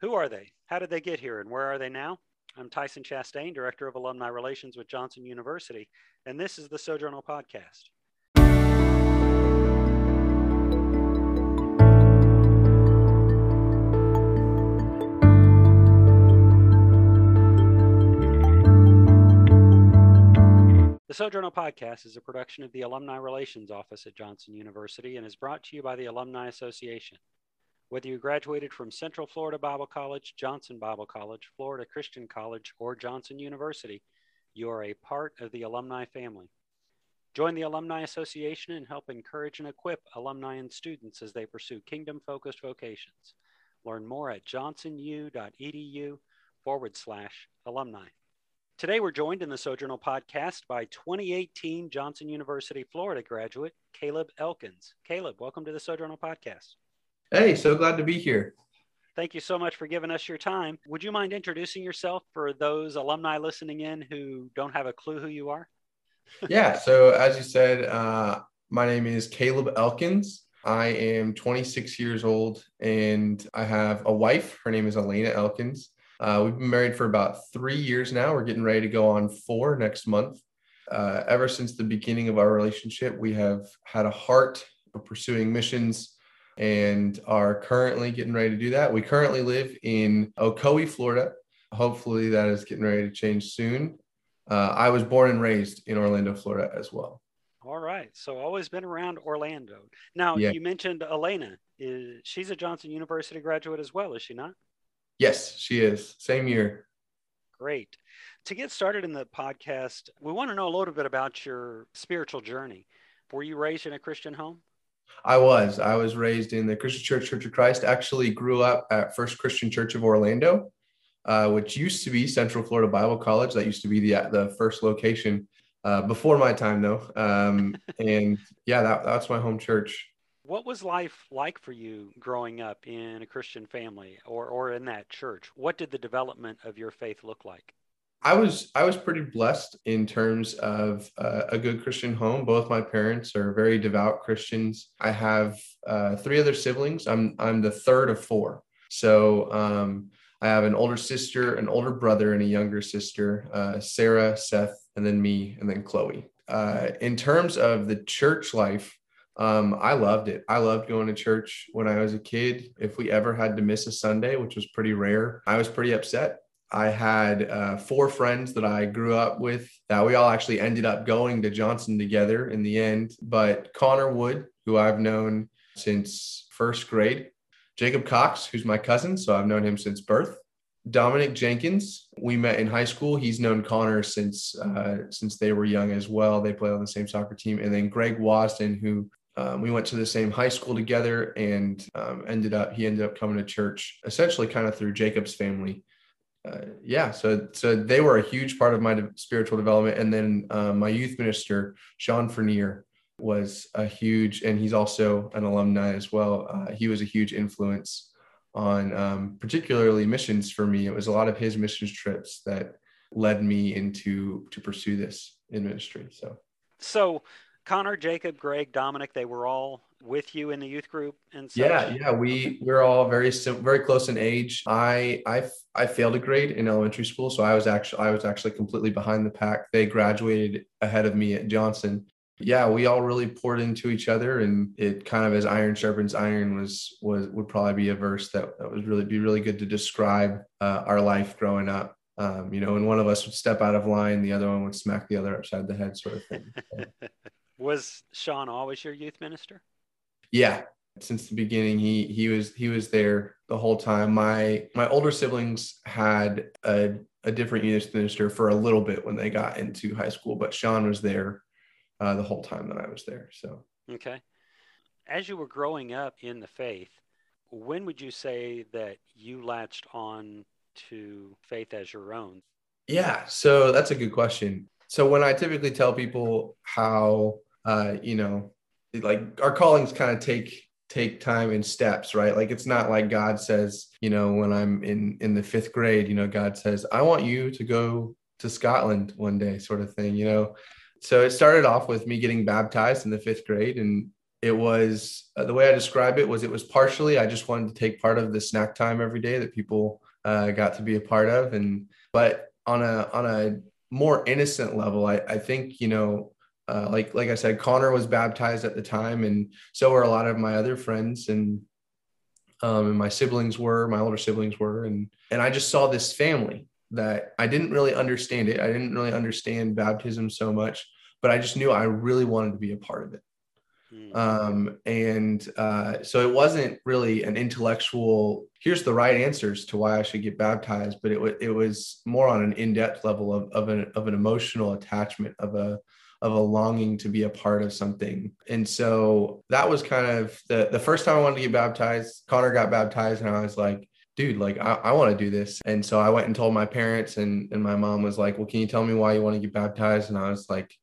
Who are they? How did they get here? And where are they now? I'm Tyson Chastain, Director of Alumni Relations with Johnson University, and this is the Sojournal Podcast. The Sojournal Podcast is a production of the Alumni Relations Office at Johnson University and is brought to you by the Alumni Association. Whether you graduated from Central Florida Bible College, Johnson Bible College, Florida Christian College, or Johnson University, you are a part of the alumni family. Join the Alumni Association and help encourage and equip alumni and students as they pursue kingdom focused vocations. Learn more at johnsonu.edu forward slash alumni. Today, we're joined in the Sojournal podcast by 2018 Johnson University, Florida graduate Caleb Elkins. Caleb, welcome to the Sojournal podcast. Hey, so glad to be here. Thank you so much for giving us your time. Would you mind introducing yourself for those alumni listening in who don't have a clue who you are? yeah, so as you said, uh, my name is Caleb Elkins. I am 26 years old and I have a wife. Her name is Elena Elkins. Uh, we've been married for about three years now. We're getting ready to go on four next month. Uh, ever since the beginning of our relationship, we have had a heart for pursuing missions and are currently getting ready to do that. We currently live in Ocoee, Florida. Hopefully, that is getting ready to change soon. Uh, I was born and raised in Orlando, Florida as well. All right. So always been around Orlando. Now yeah. you mentioned Elena. Is she's a Johnson University graduate as well, is she not? Yes, she is. Same year. Great. To get started in the podcast, we want to know a little bit about your spiritual journey. Were you raised in a Christian home? I was. I was raised in the Christian Church, Church of Christ. Actually, grew up at First Christian Church of Orlando, uh, which used to be Central Florida Bible College. That used to be the the first location uh, before my time, though. Um, and yeah, that, that's my home church. What was life like for you growing up in a Christian family or, or in that church? What did the development of your faith look like? I was I was pretty blessed in terms of uh, a good Christian home. Both my parents are very devout Christians. I have uh, three other siblings. I'm I'm the third of four. So um, I have an older sister, an older brother, and a younger sister. Uh, Sarah, Seth, and then me, and then Chloe. Uh, in terms of the church life, um, I loved it. I loved going to church when I was a kid. If we ever had to miss a Sunday, which was pretty rare, I was pretty upset. I had uh, four friends that I grew up with that we all actually ended up going to Johnson together in the end. But Connor Wood, who I've known since first grade, Jacob Cox, who's my cousin, so I've known him since birth. Dominic Jenkins, we met in high school. He's known Connor since uh, since they were young as well. They play on the same soccer team. And then Greg Wasden, who um, we went to the same high school together and um, ended up he ended up coming to church essentially kind of through jacob's family uh, yeah so so they were a huge part of my de- spiritual development. And then uh, my youth minister sean Fernier was a huge and he's also an alumni as well. Uh, he was a huge influence on um, particularly missions for me. It was a lot of his missions trips that led me into to pursue this in ministry so. So Connor, Jacob, Greg, Dominic, they were all with you in the youth group and such? yeah yeah we we're all very very close in age. I i i failed a grade in elementary school so i was actually i was actually completely behind the pack. They graduated ahead of me at johnson. Yeah we all really poured into each other and it kind of as iron sharpens iron was was would probably be a verse that, that would really be really good to describe uh, our life growing up. Um, you know and one of us would step out of line the other one would smack the other upside the head sort of thing. Was Sean always your youth minister? Yeah, since the beginning he he was he was there the whole time. My my older siblings had a a different youth minister for a little bit when they got into high school, but Sean was there uh, the whole time that I was there. So okay, as you were growing up in the faith, when would you say that you latched on to faith as your own? Yeah, so that's a good question. So when I typically tell people how uh, you know, like our callings kind of take take time in steps right? Like it's not like god says you know when i'm in in the fifth grade you know god says i want you to go to scotland one day sort of thing you know? So it started off with me getting baptized in the fifth grade and it was uh, the way I describe it was it was partially I just wanted to take part of the snack time every day that people uh, got to be a part of, and but on a on a more innocent level, I, I think you know uh, like like I said, Connor was baptized at the time, and so were a lot of my other friends, and um, and my siblings were, my older siblings were, and and I just saw this family that I didn't really understand it. I didn't really understand baptism so much, but I just knew I really wanted to be a part of it. Mm. Um, and uh, so it wasn't really an intellectual. Here's the right answers to why I should get baptized, but it was it was more on an in depth level of of an of an emotional attachment of a of a longing to be a part of something. And so that was kind of the the first time I wanted to get baptized. Connor got baptized, and I was like, dude, like I, I want to do this. And so I went and told my parents, and and my mom was like, well, can you tell me why you want to get baptized? And I was like,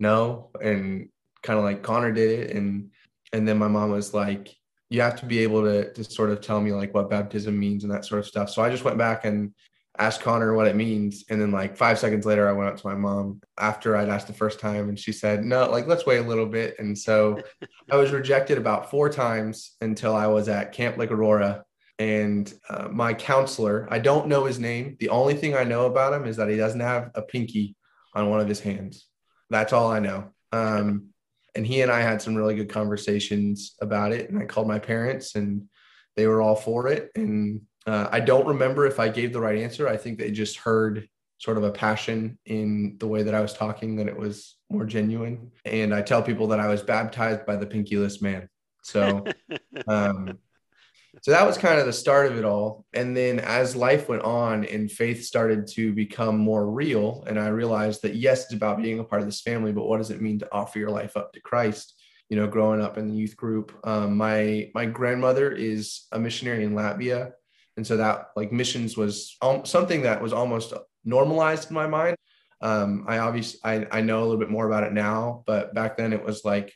no. And kind of like Connor did it, and and then my mom was like, you have to be able to to sort of tell me like what baptism means and that sort of stuff. So I just went back and asked Connor what it means. And then like five seconds later, I went up to my mom after I'd asked the first time and she said, no, like let's wait a little bit. And so I was rejected about four times until I was at Camp Lake Aurora. And uh, my counselor, I don't know his name. The only thing I know about him is that he doesn't have a pinky on one of his hands. That's all I know. Um, and he and I had some really good conversations about it. And I called my parents and they were all for it. And uh, I don't remember if I gave the right answer. I think they just heard sort of a passion in the way that I was talking, that it was more genuine. And I tell people that I was baptized by the pinkyless man. So, um, so that was kind of the start of it all. And then as life went on and faith started to become more real, and I realized that yes, it's about being a part of this family, but what does it mean to offer your life up to Christ? You know, growing up in the youth group, um, my my grandmother is a missionary in Latvia, and so that like missions was something that was almost normalized in my mind. Um, i obviously I, I know a little bit more about it now but back then it was like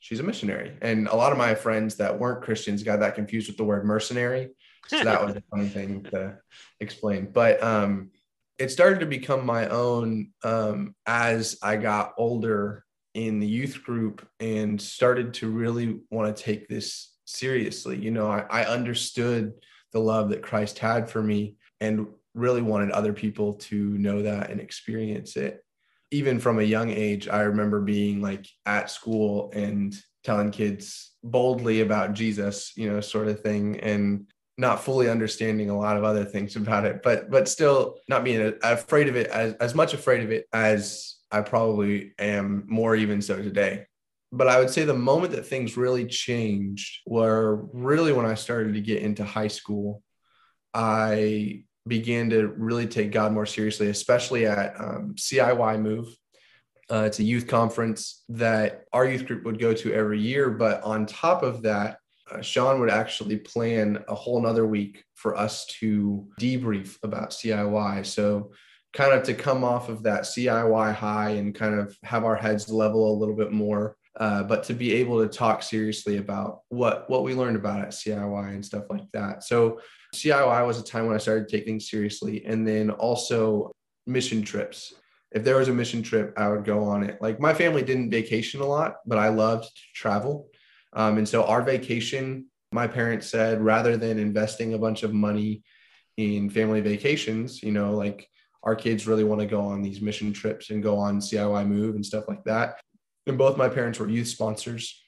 she's a missionary. And a lot of my friends that weren't christians got that confused with the word mercenary. So that was a funny thing to explain. But um, it started to become my own um, as i got older in the youth group and started to really want to take this seriously. You know I, I understood the love that Christ had for me and really wanted other people to know that and experience it. Even from a young age, I remember being like at school and telling kids boldly about Jesus, you know, sort of thing, and not fully understanding a lot of other things about it, but but still not being afraid of it as as much afraid of it as I probably am more even so today but I would say the moment that things really changed were really when I started to get into high school. I began to really take God more seriously, especially at um, CIY Move. Uh, it's a youth conference that our youth group would go to every year. But on top of that, uh, Sean would actually plan a whole nother week for us to debrief about CIY. So, kind of to come off of that CIY high and kind of have our heads level a little bit more uh, but to be able to talk seriously about what what we learned about at CIY and stuff like that. So CIY was a time when I started things seriously, and then also mission trips. If there was a mission trip, I would go on it. Like my family didn't vacation a lot, but I loved to travel, um, and so our vacation, my parents said, rather than investing a bunch of money in family vacations, you know, like our kids really want to go on these mission trips and go on CIY move and stuff like that and both my parents were youth sponsors.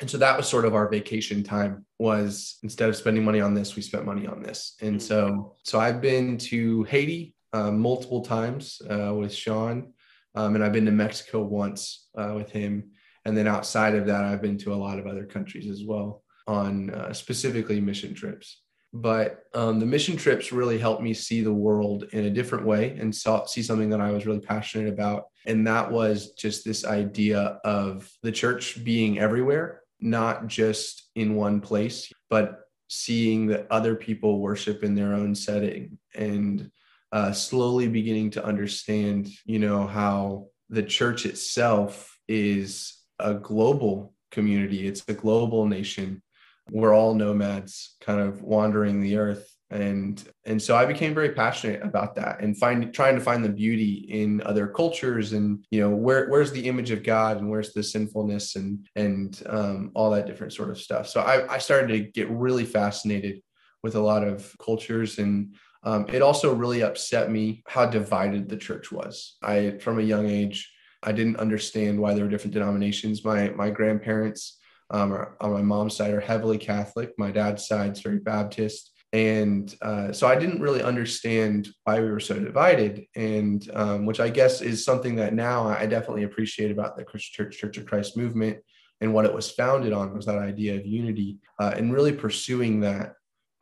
And so that was sort of our vacation time was instead of spending money on this we spent money on this. And so so i've been to haiti uh, multiple times uh, with sean um, and i've been to mexico once uh, with him. And then outside of that i've been to a lot of other countries as well on uh, specifically mission trips but um, the mission trips really helped me see the world in a different way and saw, see something that I was really passionate about. And that was just this idea of the church being everywhere, not just in one place, but seeing that other people worship in their own setting and uh, slowly beginning to understand, you know, how the church itself is a global community, it's a global nation we're all nomads kind of wandering the earth. And and so i became very passionate about that and find trying to find the beauty in other cultures and you know where where's the image of god and where's the sinfulness and and um, all that different sort of stuff. So I, I started to get really fascinated with a lot of cultures and um, it also really upset me how divided the church was. I from a young age i didn't understand why there were different denominations. My my grandparents um, on my mom's side are heavily catholic. My dad's side is very baptist. And uh, so I didn't really understand why we were so divided, and um, which I guess is something that now I definitely appreciate about the Christian Church Church of Christ movement and what it was founded on was that idea of unity uh, and really pursuing that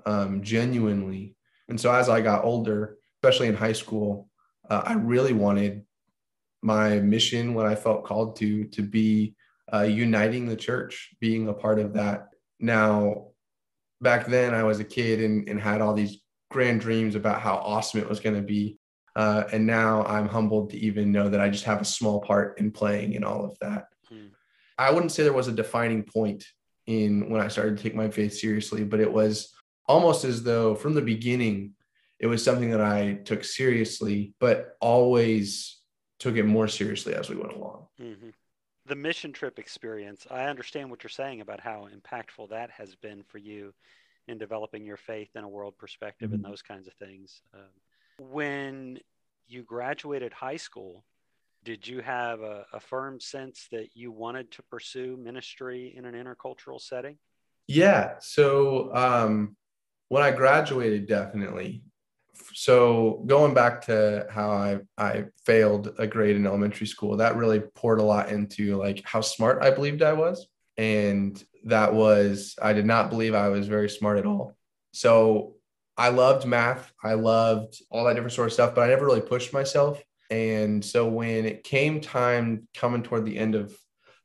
um, genuinely. And so as I got older, especially in high school, uh, I really wanted my mission, what I felt called to, to be uh, uniting the church, being a part of that. Now, back then I was a kid and, and had all these grand dreams about how awesome it was going to be. Uh, and now I'm humbled to even know that I just have a small part in playing in all of that. Hmm. I wouldn't say there was a defining point in when I started to take my faith seriously, but it was almost as though from the beginning, it was something that I took seriously, but always took it more seriously as we went along. Mm-hmm. The mission trip experience, I understand what you're saying about how impactful that has been for you in developing your faith and a world perspective mm-hmm. and those kinds of things. Um, when you graduated high school, did you have a, a, firm sense that you wanted to pursue ministry in an intercultural setting? Yeah. So um, when I graduated, definitely. So going back to how I, I failed a grade in elementary school, that really poured a lot into like how smart I believed I was. And that was, I did not believe I was very smart at all. So I loved math. I loved all that different sort of stuff, but I never really pushed myself. And so when it came time coming toward the end of,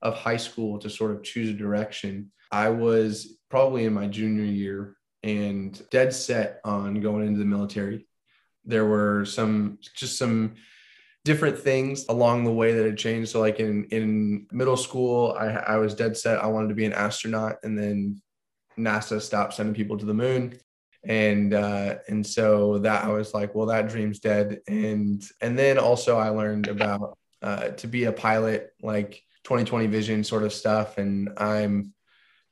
of high school to sort of choose a direction, I was probably in my junior year and dead set on going into the military. There were some, just some, different things along the way that had changed. So like in in middle school, I I was dead set I wanted to be an astronaut, and then NASA stopped sending people to the moon, and uh, and so that I was like, well, that dream's dead. And and then also I learned about uh, to be a pilot, like 2020 vision sort of stuff, and I'm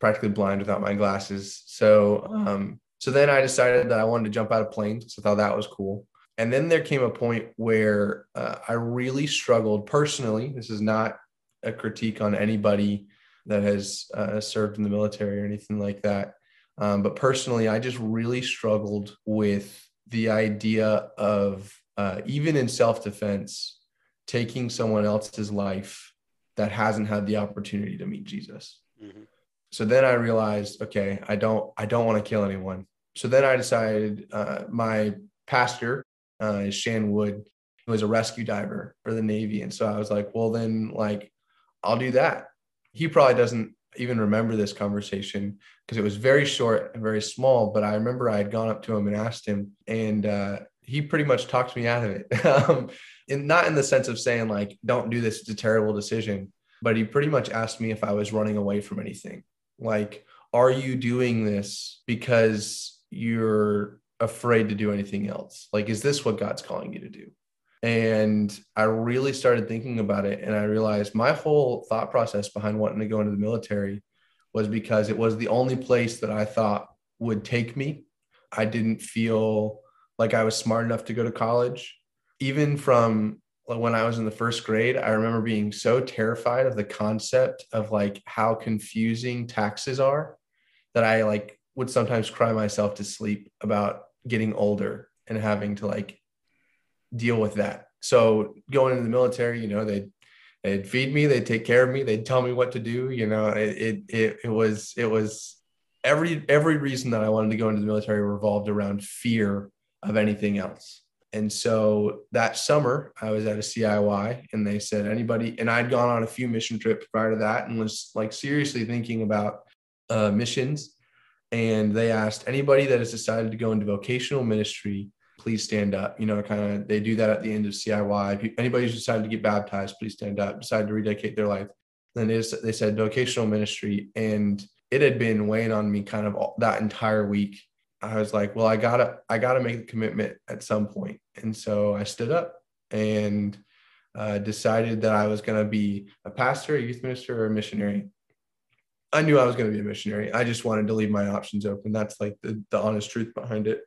practically blind without my glasses. So um, so then I decided that I wanted to jump out of planes. So I thought that was cool. And then there came a point where uh, I really struggled personally. This is not a critique on anybody that has uh, served in the military or anything like that. Um, but personally, I just really struggled with the idea of, uh, even in self defense, taking someone else's life that hasn't had the opportunity to meet Jesus. Mm-hmm. So then I realized, okay, I don't, I don't want to kill anyone. So then I decided, uh, my pastor uh, is Shan Wood, was a rescue diver for the Navy. And so I was like, well, then, like, I'll do that. He probably doesn't even remember this conversation because it was very short and very small. But I remember I had gone up to him and asked him, and uh, he pretty much talked me out of it. um, and not in the sense of saying, like, don't do this, it's a terrible decision. But he pretty much asked me if I was running away from anything. Like, are you doing this because you're afraid to do anything else. Like, is this what God's calling you to do? And I really started thinking about it. And I realized my whole thought process behind wanting to go into the military was because it was the only place that I thought would take me. I didn't feel like I was smart enough to go to college. Even from when I was in the first grade, I remember being so terrified of the concept of like how confusing taxes are that I like would sometimes cry myself to sleep about getting older and having to like deal with that. So going into the military, you know, they'd they'd feed me, they'd take care of me, they'd tell me what to do. You know, it it it, it was it was every every reason that I wanted to go into the military revolved around fear of anything else. And so that summer, I was at a CIY and they said, anybody, and I'd gone on a few mission trips prior to that and was like seriously thinking about uh, missions. And they asked anybody that has decided to go into vocational ministry please stand up. You know kind of they do that at the end of ciy anybody who's decided to get baptized please stand up. Decided to rededicate their life. Then they, they said vocational ministry and it had been weighing on me kind of all, that entire week. I was like, well, I gotta, I gotta make the commitment at some point. And so I stood up and uh, decided that I was going to be a pastor, a youth minister, or a missionary. I knew I was going to be a missionary. I just wanted to leave my options open. That's like the, the honest truth behind it.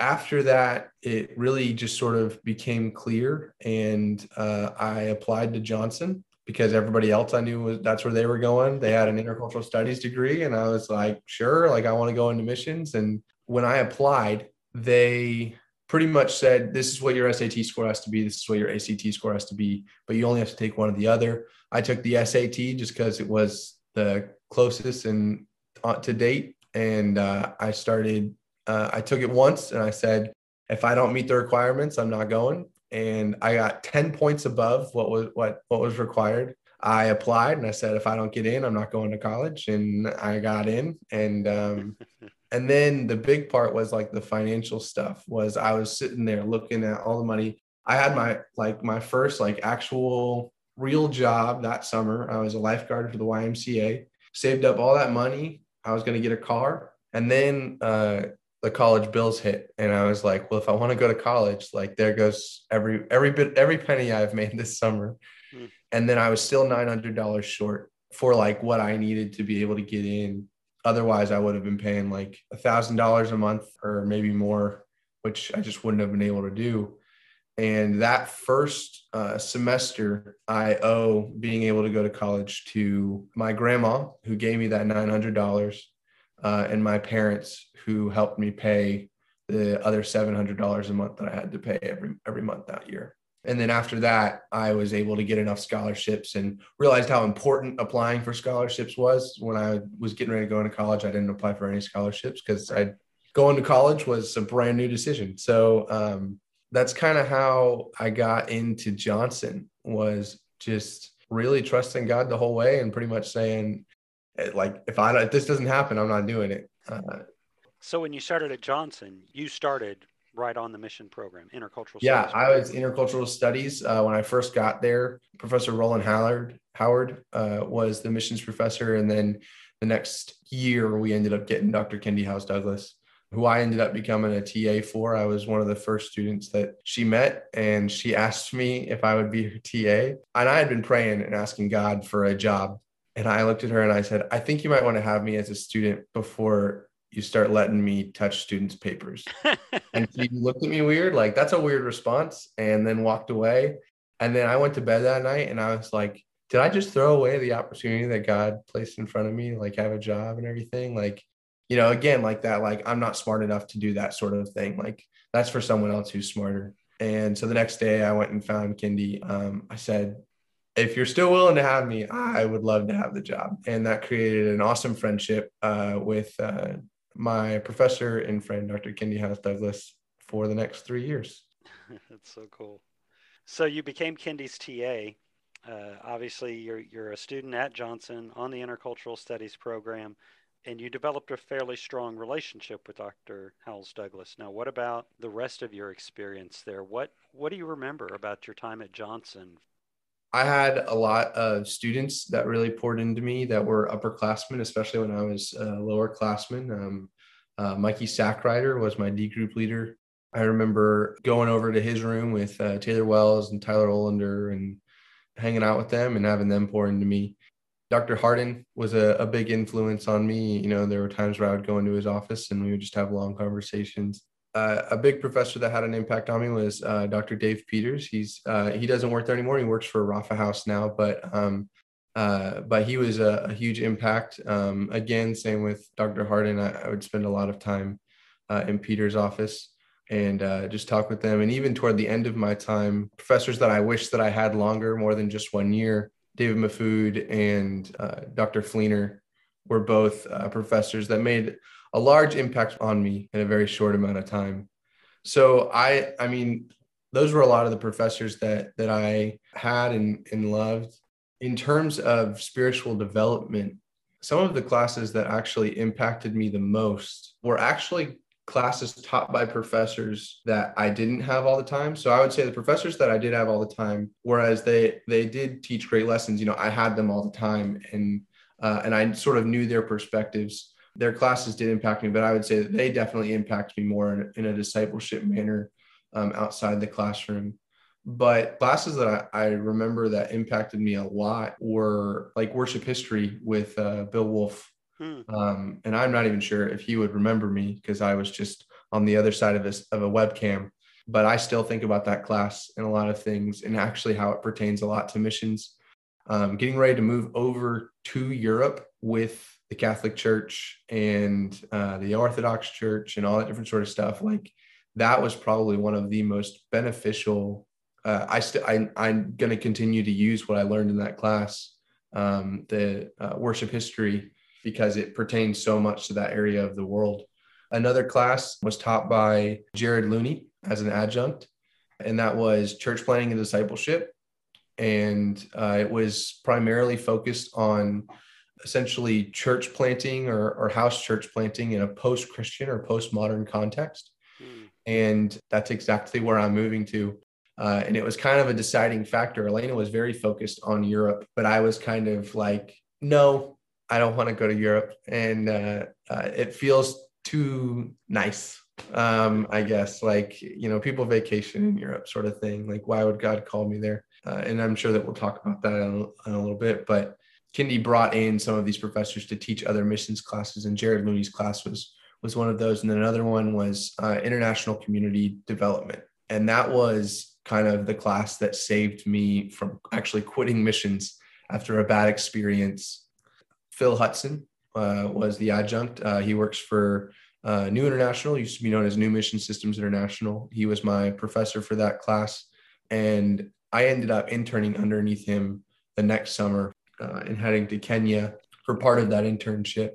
After that, it really just sort of became clear, and uh, I applied to Johnson because everybody else I knew was that's where they were going. They had an intercultural studies degree, and I was like, sure, like I want to go into missions. And when I applied, they pretty much said this is what your SAT score has to be, this is what your ACT score has to be, but you only have to take one or the other. I took the SAT just because it was the closest and uh, to date, and uh, I started. Uh, I took it once, and I said, if I don't meet the requirements, I'm not going. And I got 10 points above what was what what was required. I applied and I said, if I don't get in, I'm not going to college. And I got in. And um, and then the big part was like the financial stuff was I was sitting there looking at all the money. I had my like my first like actual real job that summer. I was a lifeguard for the YMCA, saved up all that money. I was going to get a car. And then uh, the college bills hit and I was like, well, if I want to go to college, like there goes every every bit every penny I've made this summer. Mm. And then I was still $900 short for like what I needed to be able to get in Otherwise, I would have been paying like a thousand dollars a month or maybe more, which I just wouldn't have been able to do. And that first uh, semester, I owe being able to go to college to my grandma, who gave me that $900, uh, and my parents, who helped me pay the other $700 a month that I had to pay every, every month that year and then after that i was able to get enough scholarships and realized how important applying for scholarships was. When i was getting ready to go into college i didn't apply for any scholarships because i going to college was a brand new decision. So um, that's kind of how i got into johnson was just really trusting god the whole way and pretty much saying eh, like if i if this doesn't happen i'm not doing it. Uh, so when you started at johnson you started right on the mission program, intercultural. Studies. Yeah, I was intercultural studies uh, when I first got there. Professor Roland Howard Howard uh, was the missions professor, and then the next year we ended up getting Dr. Kendi Howells Douglas, who I ended up becoming a TA for. I was one of the first students that she met, and she asked me if I would be her TA, and I had been praying and asking God for a job. And I looked at her and I said, I think you might want to have me as a student before you start letting me touch students' papers. and she looked at me weird, like that's a weird response, and then walked away. And then I went to bed that night and I was like, did I just throw away the opportunity that God placed in front of me, like have a job and everything? Like, you know, again, like that, like I'm not smart enough to do that sort of thing. Like that's for someone else who's smarter. And so the next day I went and found Kendi. Um, I said, if you're still willing to have me, I would love to have the job. And that created an awesome friendship uh, with uh, my professor and friend, Dr. Kendi Howells Douglas, for the next three years. That's so cool. So you became Kendi's TA. Uh, obviously, you're you're a student at Johnson on the Intercultural Studies program, and you developed a fairly strong relationship with Dr. Howells Douglas. Now, what about the rest of your experience there? What what do you remember about your time at Johnson I had a lot of students that really poured into me that were upperclassmen, especially when I was a lower classman. Um, uh, Mikey Sackrider was my D group leader. I remember going over to his room with uh, Taylor Wells and Tyler Olander and hanging out with them and having them pour into me. Dr. Harden was a, a big influence on me. You know, there were times where I would go into his office and we would just have long conversations uh, a big professor that had an impact on me was uh, Dr. Dave Peters. He's uh, he doesn't work there anymore. He works for Rapha House now, but um, uh, but he was a, a huge impact. Um, again, same with Dr. Harden. I, I, would spend a lot of time uh, in Peters' office and uh, just talk with them. And even toward the end of my time, professors that I wish that I had longer, more than just one year, David Mafood and Dr. Fleener were both professors that made a large impact on me in a very short amount of time. So I, I mean, those were a lot of the professors that that I had and, and loved. In terms of spiritual development, some of the classes that actually impacted me the most were actually classes taught by professors that I didn't have all the time. So I would say the professors that I did have all the time, whereas they they did teach great lessons, you know, I had them all the time and uh, and I sort of knew their perspectives their classes did impact me, but I would say that they definitely impact me more in, in a discipleship manner um, outside the classroom. But classes that I, I, remember that impacted me a lot were like worship history with uh, Bill Wolf. Hmm. Um, and I'm not even sure if he would remember me because I was just on the other side of, this, of a webcam. But I still think about that class and a lot of things and actually how it pertains a lot to missions. Um, getting ready to move over to Europe with the Catholic Church and uh, the Orthodox Church and all that different sort of stuff. Like that was probably one of the most beneficial. Uh, I still I'm going to continue to use what I learned in that class, um, the uh, worship history, because it pertains so much to that area of the world. Another class was taught by Jared Looney as an adjunct, and that was church planting and discipleship. And uh, it was primarily focused on essentially church planting or, or house church planting in a post Christian or post-modern context. Mm. And that's exactly where I'm moving to. Uh, and it was kind of a deciding factor. Elena was very focused on Europe, but I was kind of like, no, I don't want to go to Europe. And uh, uh, it feels too nice, um, I guess, like, you know, people vacation in Europe sort of thing. Like, why would God call me there? Uh, and I'm sure that we'll talk about that in, in a little bit. But Kendi brought in some of these professors to teach other missions classes, and Jared Looney's class was was one of those. And then another one was uh, international community development, and that was kind of the class that saved me from actually quitting missions after a bad experience. Phil Hudson uh, was the adjunct. Uh, he works for uh, New International, used to be known as New Mission Systems International. He was my professor for that class, and I ended up interning underneath him the next summer uh, and heading to Kenya for part of that internship.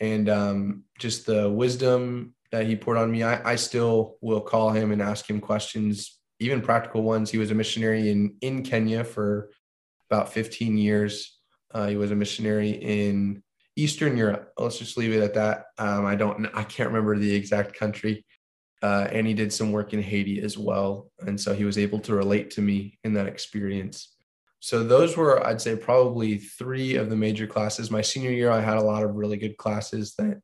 And um, just the wisdom that he poured on me, I, I still will call him and ask him questions, even practical ones. He was a missionary in, in Kenya for about 15 years. Uh, he was a missionary in Eastern Europe. Let's just leave it at that. Um, I don't, I can't remember the exact country. Uh, and he did some work in Haiti as well. And so he was able to relate to me in that experience so those were i'd say probably three of the major classes. My senior year i had a lot of really good classes that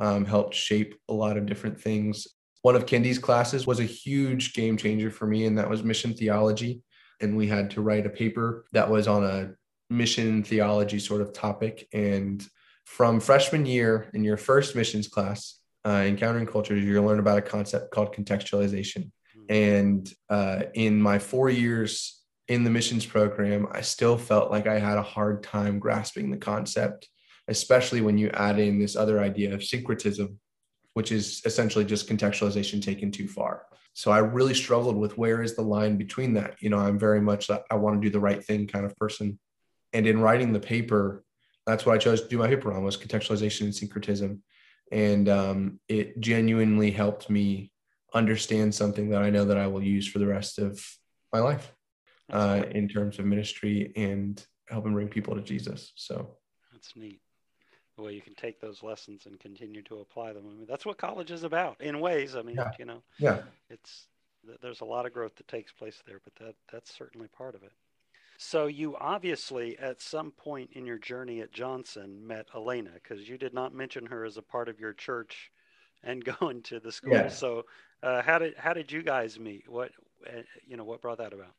um, helped shape a lot of different things. One of Kendi's classes was a huge game changer for me and that was mission theology. And we had to write a paper that was on a mission theology sort of topic. And from freshman year in your first missions class uh, encountering cultures you're going to learn about a concept called contextualization. Hmm. and uh, in my four years in the missions program, I still felt like I had a hard time grasping the concept, especially when you add in this other idea of syncretism, which is essentially just contextualization taken too far. So I really struggled with where is the line between that. You know, I'm very much that I want to do the right thing kind of person. And in writing the paper, that's what I chose to do my paper on was contextualization and syncretism. And um, it genuinely helped me understand something that I know that I will use for the rest of my life uh, in terms of ministry and helping bring people to Jesus. So that's neat. The way you can take those lessons and continue to apply them. I mean, that's what college is about in ways. I mean, yeah. you know, yeah, it's there's a lot of growth that takes place there, but that that's certainly part of it. So you obviously, at some point in your journey at Johnson, met Elena because you did not mention her as a part of your church and going to the school. Yeah. So uh, how did how did you guys meet? What uh, you know, what brought that about?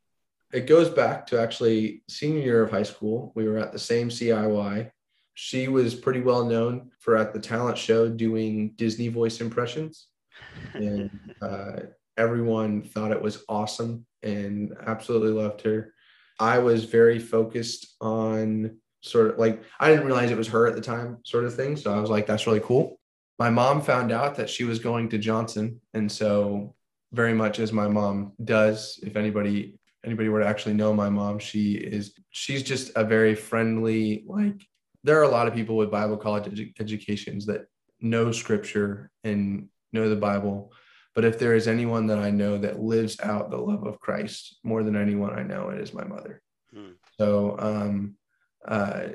It goes back to actually senior year of high school. We were at the same CIY. She was pretty well known for at the talent show doing Disney voice impressions. And uh, everyone thought it was awesome and absolutely loved her. I was very focused on sort of like, I didn't realize it was her at the time, sort of thing. So I was like, that's really cool. My mom found out that she was going to Johnson. And so, very much as my mom does, if anybody anybody were to actually know my mom, she is she's just a very friendly like there are a lot of people with Bible college edu- educations that know scripture and know the Bible. But if there is anyone that I know that lives out the love of Christ more than anyone I know, it is my mother. Hmm. So um, uh,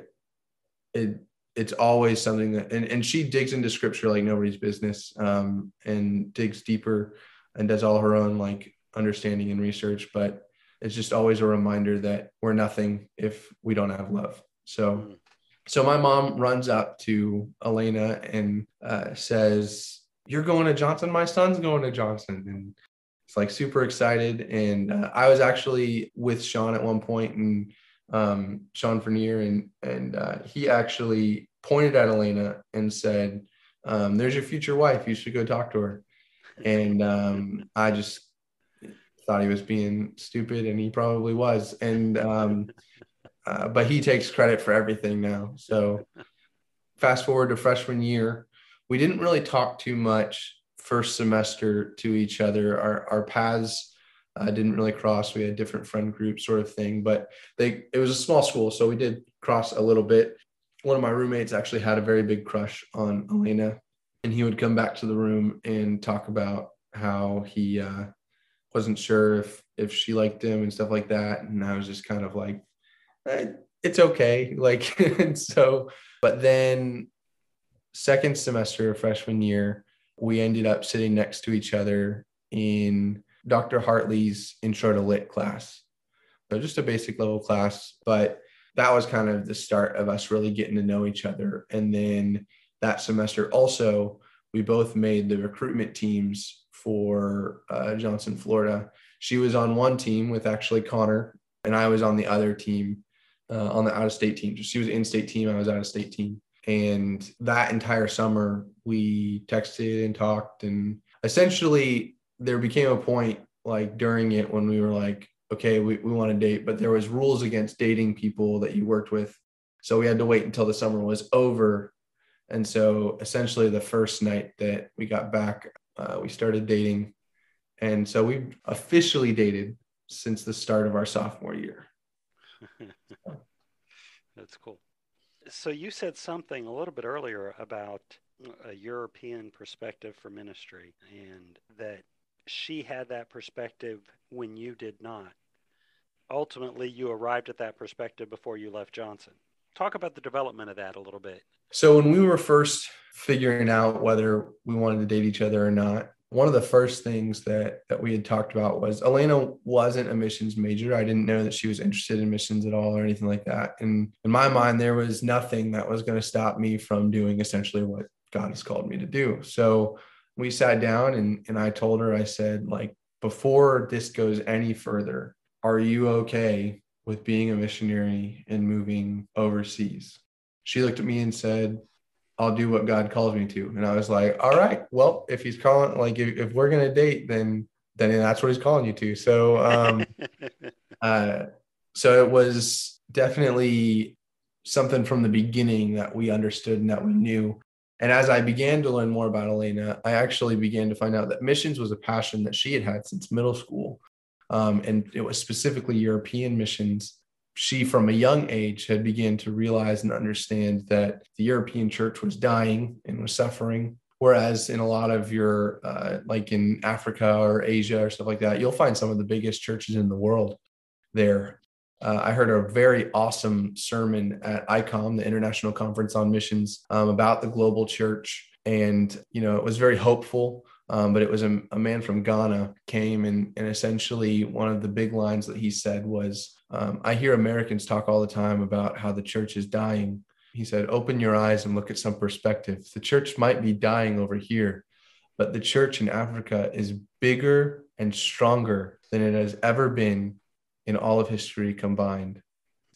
it it's always something that and, and she digs into scripture like nobody's business um, and digs deeper and does all her own like understanding and research. But it's just always a reminder that we're nothing if we don't have love. So So my mom runs up to Elena and uh, says, "You're going to Johnson. My son's going to Johnson." And it's like super excited. And uh, I was actually with Sean at one point, and um, Sean Vernier, and and uh, he actually pointed at Elena and said, um, "There's your future wife. You should go talk to her." And um, I just thought he was being stupid, and he probably was. And um, uh, but he takes credit for everything now. So fast forward to freshman year, we didn't really talk too much first semester to each other. Our our paths uh, didn't really cross. We had different friend groups, sort of thing. But they it was a small school, so we did cross a little bit. One of my roommates actually had a very big crush on Elena, and he would come back to the room and talk about how he uh, wasn't sure if if she liked him and stuff like that. And I was just kind of like, eh, it's okay. Like, and so, but then second semester of freshman year, we ended up sitting next to each other in Dr. Hartley's intro to lit class. So just a basic level class, but that was kind of the start of us really getting to know each other. And then that semester also, we both made the recruitment teams for uh, Johnson, Florida. She was on one team with actually Connor, and I was on the other team, uh, on the out of state team. She was in state team, I was out of state team. And that entire summer, we texted and talked. And essentially, there became a point like during it when we were like, okay, we, we want to date, but there was rules against dating people that you worked with. So we had to wait until the summer was over. And so essentially, the first night that we got back, uh, we started dating. And so we've officially dated since the start of our sophomore year. That's cool so you said something a little bit earlier about a European perspective for ministry and that she had that perspective when you did not. Ultimately, you arrived at that perspective before you left Johnson. Talk about the development of that a little bit. So, when we were first figuring out whether we wanted to date each other or not, one of the first things that that we had talked about was Elena wasn't a missions major. I didn't know that she was interested in missions at all or anything like that. And in my mind, there was nothing that was going to stop me from doing essentially what God has called me to do. So we sat down and and I told her, I said, like, before this goes any further, are you okay with being a missionary and moving overseas? She looked at me and said, I'll do what God calls me to. And I was like, all right, well, if he's calling, like, if, if we're going to date, then, then that's what he's calling you to. So, um, uh, so it was definitely something from the beginning that we understood and that we knew. And as I began to learn more about Elena, I actually began to find out that missions was a passion that she had had since middle school. Um, and it was specifically European missions she from a young age had begun to realize and understand that the european church was dying and was suffering. Whereas in a lot of your uh, like in africa or asia or stuff like that you'll find some of the biggest churches in the world there. Uh, i heard a very awesome sermon at icom the international conference on missions um, about the global church. And you know it was very hopeful um, but it was a, a, man from Ghana came and, and essentially one of the big lines that he said was, um, I hear Americans talk all the time about how the church is dying. He said, open your eyes and look at some perspective. The church might be dying over here, but the church in Africa is bigger and stronger than it has ever been in all of history combined.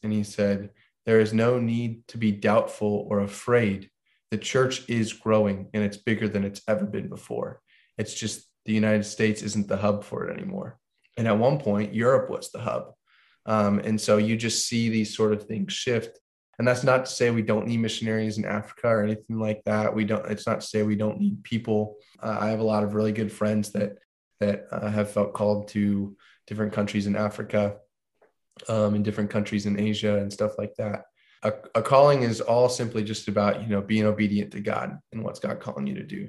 And he said, there is no need to be doubtful or afraid. The church is growing and it's bigger than it's ever been before. It's just the United States isn't the hub for it anymore. And at one point, Europe was the hub. Um, and so you just see these sort of things shift. And that's not to say we don't need missionaries in Africa or anything like that. We don't. It's not to say we don't need people. Uh, I have a lot of really good friends that that uh, have felt called to different countries in Africa, um, in different countries in Asia, and stuff like that. A, a calling is all simply just about you know being obedient to God and what's God calling you to do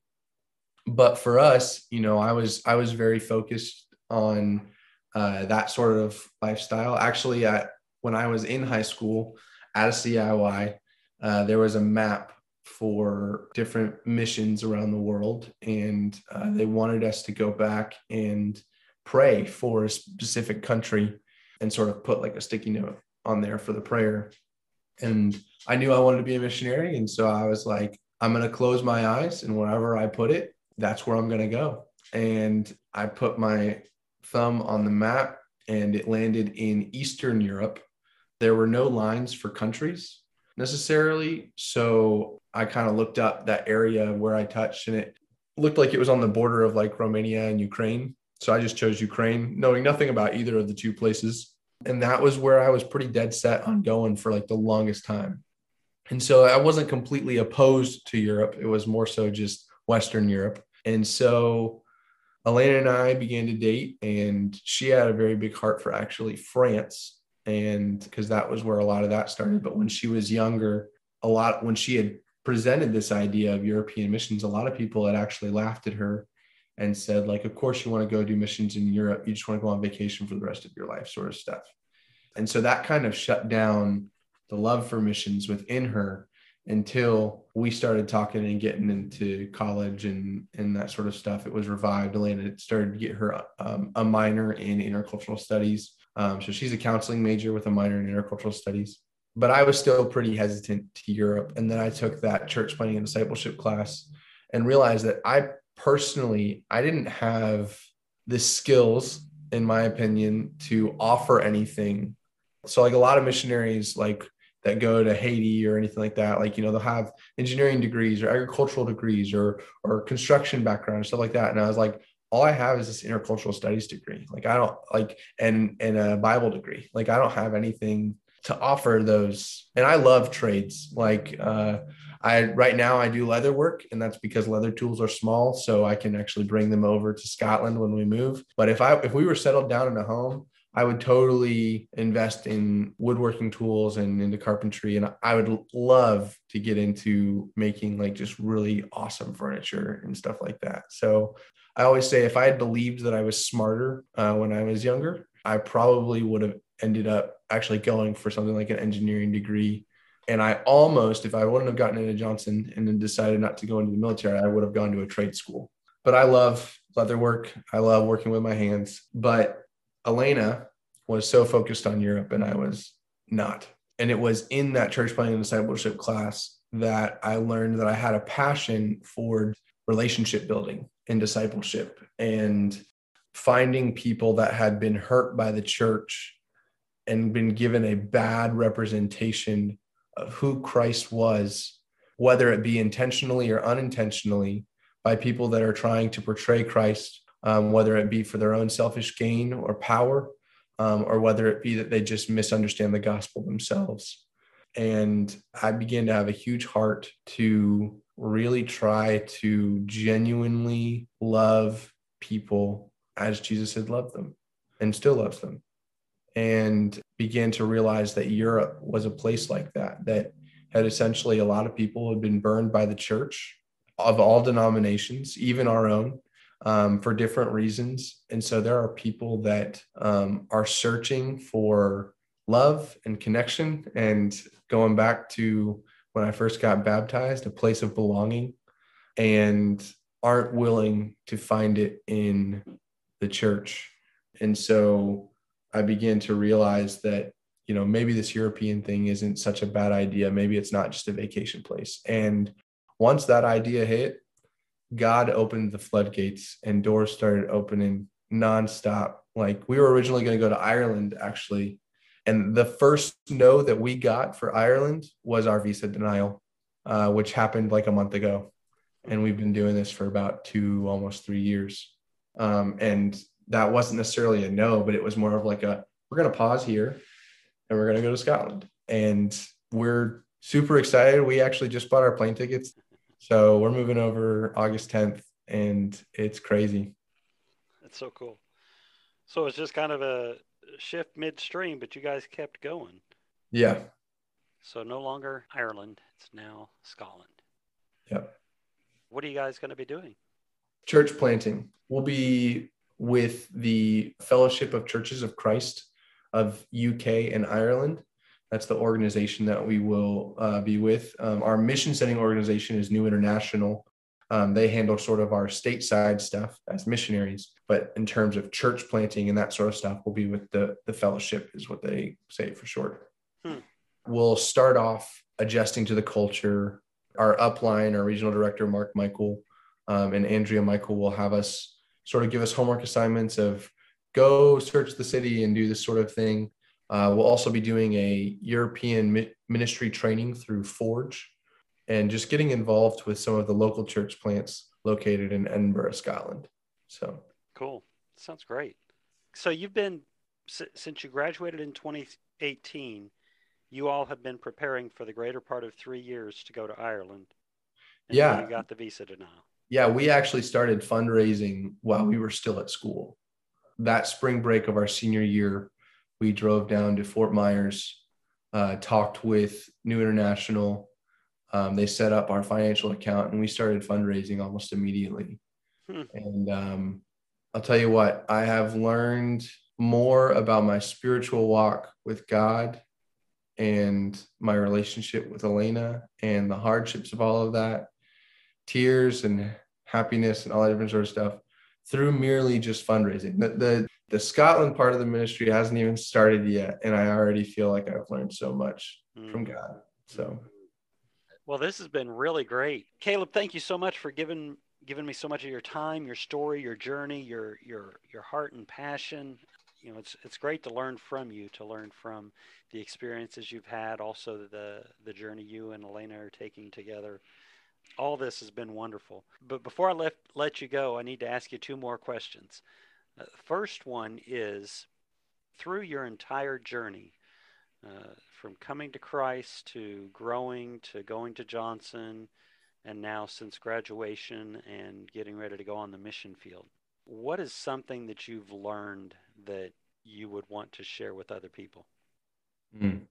but for us, you know, I was I was very focused on uh, that sort of lifestyle. Actually, at when I was in high school at a CIY, uh, there was a map for different missions around the world, and uh, they wanted us to go back and pray for a specific country and sort of put like a sticky note on there for the prayer. And I knew I wanted to be a missionary. And so I was like, I'm going to close my eyes and wherever I put it, that's where I'm going to go. And I put my thumb on the map and it landed in Eastern Europe. There were no lines for countries necessarily. So I kind of looked up that area where I touched and it looked like it was on the border of like Romania and Ukraine. So I just chose Ukraine, knowing nothing about either of the two places. And that was where I was pretty dead set on going for like the longest time. And so I wasn't completely opposed to Europe. It was more so just Western Europe. And so Elena and I began to date, and she had a very big heart for actually France. And because that was where a lot of that started. But when she was younger, a lot, when she had presented this idea of European missions, a lot of people had actually laughed at her and said, like, of course you want to go do missions in Europe. You just want to go on vacation for the rest of your life, sort of stuff. And so that kind of shut down the love for missions within her until we started talking and getting into college and and that sort of stuff. It was revived. Elena started to get her um, a minor in intercultural studies. Um, so she's a counseling major with a minor in intercultural studies. But I was still pretty hesitant to Europe. And then I took that church planting and discipleship class and realized that I personally I didn't have the skills, in my opinion, to offer anything. So like a lot of missionaries, like that go to Haiti or anything like that. Like, you know, they'll have engineering degrees or agricultural degrees or or construction background, stuff like that. And I was like, all I have is this intercultural studies degree. Like I don't like and and a Bible degree. Like I don't have anything to offer those. And I love trades. Like uh I right now I do leather work and that's because leather tools are small so I can actually bring them over to Scotland when we move. But if I if we were settled down in a home, I would totally invest in woodworking tools and into carpentry. And I would love to get into making like just really awesome furniture and stuff like that. So I always say if I had believed that I was smarter uh, when I was younger, I probably would have ended up actually going for something like an engineering degree. And I almost, if I wouldn't have gotten into Johnson and then decided not to go into the military, I would have gone to a trade school. But I love leather work. I love working with my hands. But Elena was so focused on Europe and I was not. And it was in that church planting and discipleship class that I learned that I had a passion for relationship building and discipleship and finding people that had been hurt by the church and been given a bad representation of who Christ was, whether it be intentionally or unintentionally, by people that are trying to portray Christ um, whether it be for their own selfish gain or power, um, or whether it be that they just misunderstand the gospel themselves. And I began to have a huge heart to really try to genuinely love people as Jesus had loved them and still loves them. And began to realize that Europe was a place like that, that had essentially a lot of people had been burned by the church of all denominations, even our own, um, for different reasons. And so there are people that um, are searching for love and connection. And going back to when I first got baptized, a place of belonging, and aren't willing to find it in the church. And so I began to realize that, you know, maybe this European thing isn't such a bad idea. Maybe it's not just a vacation place. And once that idea hit, God opened the floodgates and doors started opening nonstop. Like we were originally going to go to Ireland actually. And the first no that we got for Ireland was our visa denial, uh, which happened like a month ago. And we've been doing this for about two, almost three years. Um, and that wasn't necessarily a no, but it was more of like a we're going to pause here and we're going to go to Scotland. And we're super excited. We actually just bought our plane tickets so we're moving over August 10th, and it's crazy. That's so cool. So it's just kind of a shift midstream, but you guys kept going. Yeah. So no longer Ireland, it's now Scotland. Yep. What are you guys going to be doing? Church planting. We'll be with the Fellowship of Churches of Christ of UK and Ireland. That's the organization that we will uh, be with. Um, our mission setting organization is New International. Um, they handle sort of our stateside stuff as missionaries, but in terms of church planting and that sort of stuff, we'll be with the the fellowship, is what they say for short. Hmm. we'll start off adjusting to the culture. Our upline, our regional director, Mark Michael, um, and Andrea Michael will have us sort of give us homework assignments of go search the city and do this sort of thing. Uh, we'll also be doing a European mi- ministry training through Forge and just getting involved with some of the local church plants located in Edinburgh, Scotland. So cool. Sounds great. So you've been since you graduated in 2018, you all have been preparing for the greater part of three years to go to Ireland. yeah, you got the visa denial. Yeah, we actually started fundraising while we were still at school. That spring break of our senior year, we drove down to Fort Myers, uh, talked with New International. Um, they set up our financial account, and we started fundraising almost immediately. Hmm. And um, I'll tell you what, I have learned more about my spiritual walk with God and my relationship with Elena and the hardships of all of that, tears and happiness and all that different sort of stuff through merely just fundraising. The, the, the Scotland part of the ministry hasn't even started yet, and I already feel like I've learned so much mm. from God. So, well, this has been really great, Caleb. Thank you so much for giving given me so much of your time, your story, your journey, your your your heart and passion. You know, it's it's great to learn from you, to learn from the experiences you've had, also the the journey you and Elena are taking together. All this has been wonderful. But before I let let you go, I need to ask you two more questions. Uh, first one is through your entire journey, uh, from coming to Christ to growing to going to Johnson and now since graduation and getting ready to go on the mission field. What is something that you've learned that you would want to share with other people? Mm.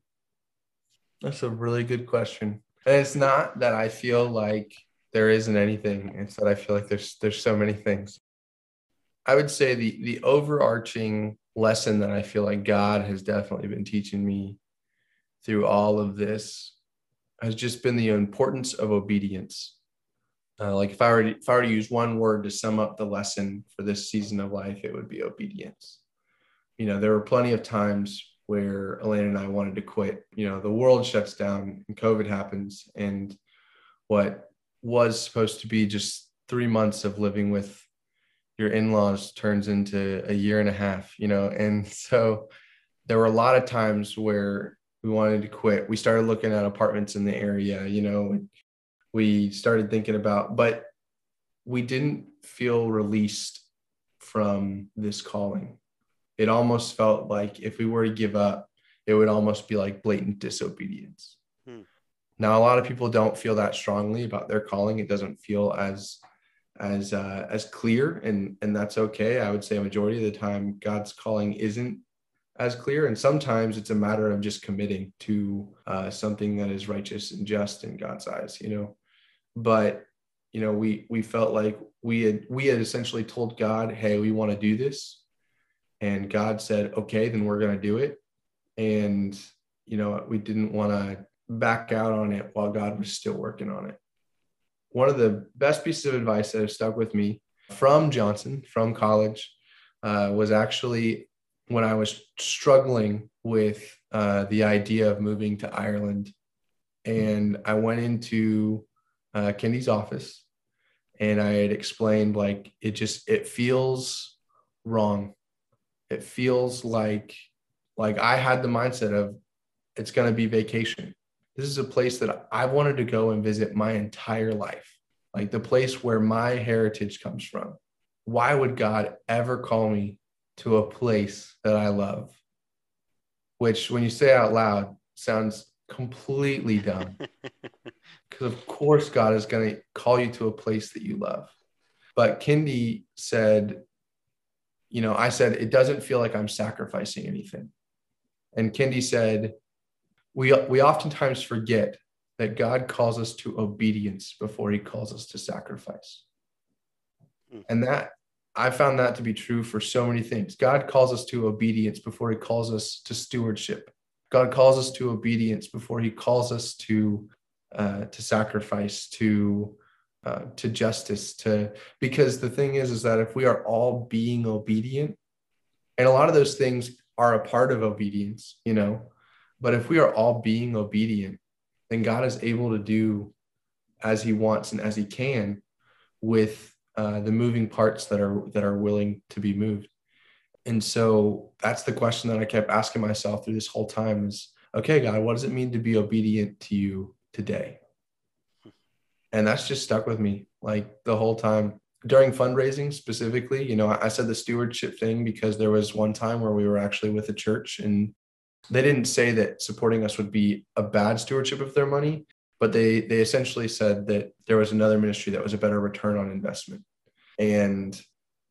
That's a really good question. And it's not that I feel like there isn't anything. It's that I feel like there's there's so many things. I would say the the overarching lesson that I feel like God has definitely been teaching me through all of this has just been the importance of obedience. Uh, like if I were to, if I were to use one word to sum up the lesson for this season of life, it would be obedience. You know, there were plenty of times where Elena and I wanted to quit. You know, the world shuts down and COVID happens, and what was supposed to be just three months of living with your in-laws turns into a year and a half. You know, and so there were a lot of times where we wanted to quit. We started looking at apartments in the area, you know, we started thinking about, but we didn't feel released from this calling. It almost felt like if we were to give up, it would almost be like blatant disobedience. Hmm. Now, a lot of people don't feel that strongly about their calling. It doesn't feel as as uh, as clear, and and that's okay. I would say a majority of the time, God's calling isn't as clear. And sometimes it's a matter of just committing to uh, something that is righteous and just in God's eyes, you know. But you know, we we felt like we had we had essentially told God, "Hey, we want to do this," and God said, "Okay, then we're going to do it." And you know, we didn't want to back out on it while God was still working on it. One of the best pieces of advice that has stuck with me from Johnson, from college, uh, was actually when I was struggling with uh, the idea of moving to Ireland. And I went into uh, Kendi's office and I had explained like it just it feels wrong. It feels like like I had the mindset of it's going to be vacation. This is a place that I've wanted to go and visit my entire life. Like the place where my heritage comes from. Why would God ever call me to a place that I love, which when you say out loud sounds completely dumb. Because of course God is going to call you to a place that you love. But Kendi said, you know, I said, it doesn't feel like I'm sacrificing anything. And Kendi said, we, we oftentimes forget that God calls us to obedience before he calls us to sacrifice. Hmm. And that I found that to be true for so many things. God calls us to obedience before he calls us to stewardship. God calls us to obedience before he calls us to uh, to sacrifice, to uh, to justice, to because the thing is, is that if we are all being obedient, and a lot of those things are a part of obedience, you know, But if we are all being obedient, then God is able to do as he wants and as he can with uh, the moving parts that are that are willing to be moved. And so that's the question that I kept asking myself through this whole time is, okay, God, what does it mean to be obedient to you today? And that's just stuck with me like the whole time during fundraising specifically. You know, I said the stewardship thing because there was one time where we were actually with a church and they didn't say that supporting us would be a bad stewardship of their money, but they they essentially said that there was another ministry that was a better return on investment. And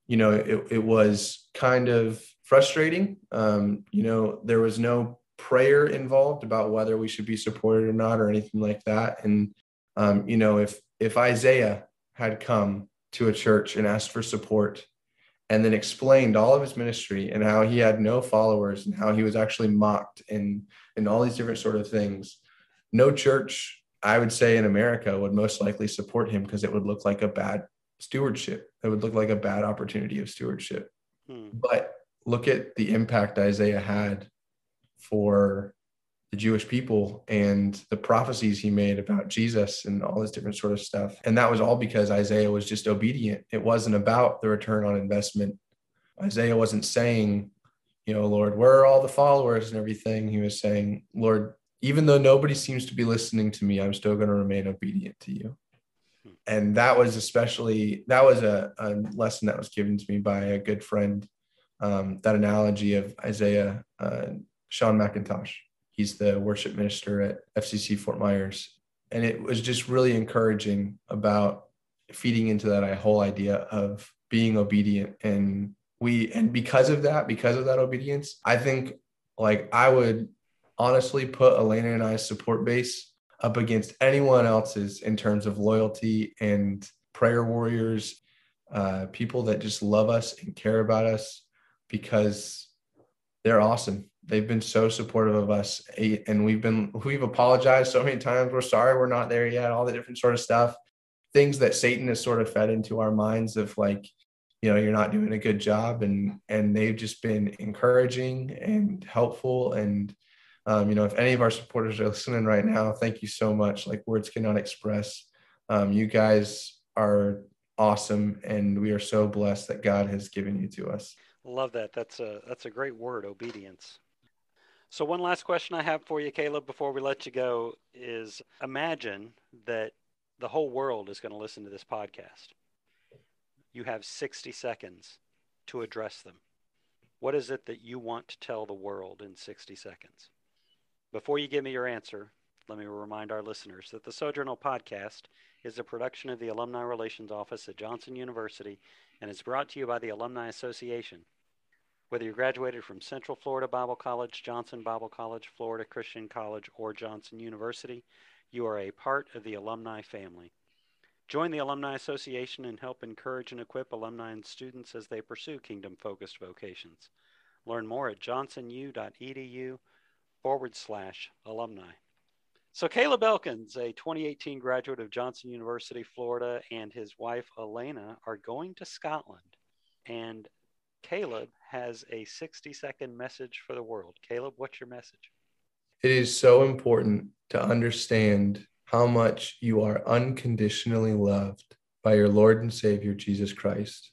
you know, it, it was kind of frustrating. Um, you know, there was no prayer involved about whether we should be supported or not or anything like that. And um, you know, if if Isaiah had come to a church and asked for support and then explained all of his ministry and how he had no followers and how he was actually mocked and and all these different sort of things. No church i would say in america would most likely support him because it would look like a bad stewardship. It would look like a bad opportunity of stewardship. Hmm. but look at the impact isaiah had for the Jewish people and the prophecies he made about Jesus and all this different sort of stuff. And that was all because Isaiah was just obedient. It wasn't about the return on investment. Isaiah wasn't saying, you know, Lord, where are all the followers and everything? He was saying, Lord, even though nobody seems to be listening to me, I'm still going to remain obedient to you. And that was especially, that was a, a lesson that was given to me by a good friend. Um, that analogy of Isaiah, uh, Sean McIntosh He's the worship minister at FCC Fort Myers. And it was just really encouraging about feeding into that whole idea of being obedient. And we, and because of that, because of that obedience, I think like I would honestly put Elena and I's support base up against anyone else's in terms of loyalty and prayer warriors, uh, people that just love us and care about us because they're awesome they've been so supportive of us and we've been we've apologized so many times. We're sorry we're not there yet all the different sort of stuff. Things that satan has sort of fed into our minds of like you know you're not doing a good job and and they've just been encouraging and helpful. And um, you know if any of our supporters are listening right now thank you so much. Like words cannot express. Um, you guys are awesome and we are so blessed that god has given you to us. Love that. That's a that's a great word obedience so, one last question I have for you, Caleb, before we let you go is imagine that the whole world is going to listen to this podcast. You have 60 seconds to address them. What is it that you want to tell the world in 60 seconds? Before you give me your answer, let me remind our listeners that the Sojourner podcast is a production of the Alumni Relations Office at Johnson University and is brought to you by the Alumni Association. Whether you graduated from Central Florida Bible College, Johnson Bible College, Florida Christian College, or Johnson University, you are a part of the alumni family. Join the Alumni Association and help encourage and equip alumni and students as they pursue kingdom focused vocations. Learn more at johnsonu.edu forward slash alumni. So, Caleb Elkins, a 2018 graduate of Johnson University, Florida, and his wife Elena are going to Scotland. And Caleb has a 60 second message for the world. Caleb, what's your message? It is so important to understand how much you are unconditionally loved by your Lord and Savior, Jesus Christ.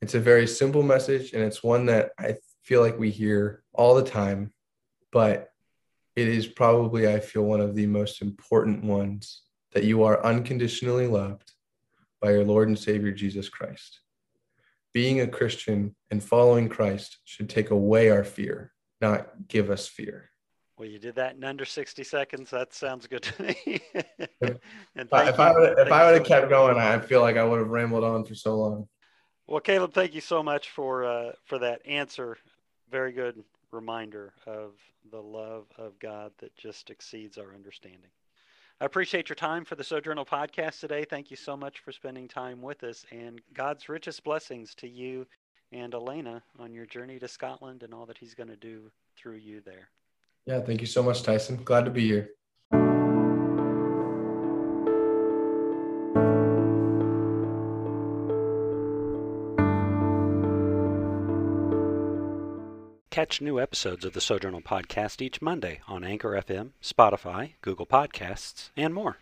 It's a very simple message, and it's one that I feel like we hear all the time, but it is probably, I feel, one of the most important ones that you are unconditionally loved by your Lord and Savior, Jesus Christ being a Christian and following Christ should take away our fear, not give us fear. Well, you did that in under 60 seconds. That sounds good to me. if, if I would, if I would have kept going, I feel like I would have rambled on for so long. Well, Caleb, thank you so much for uh, for that answer. Very good reminder of the love of God that just exceeds our understanding. I appreciate your time for the Sojourner podcast today. Thank you so much for spending time with us, and God's richest blessings to you and Elena on your journey to Scotland and all that He's going to do through you there. Yeah, thank you so much, Tyson. Glad to be here. Catch new episodes of the Sojourner Podcast each Monday on Anchor FM, Spotify, Google Podcasts, and more.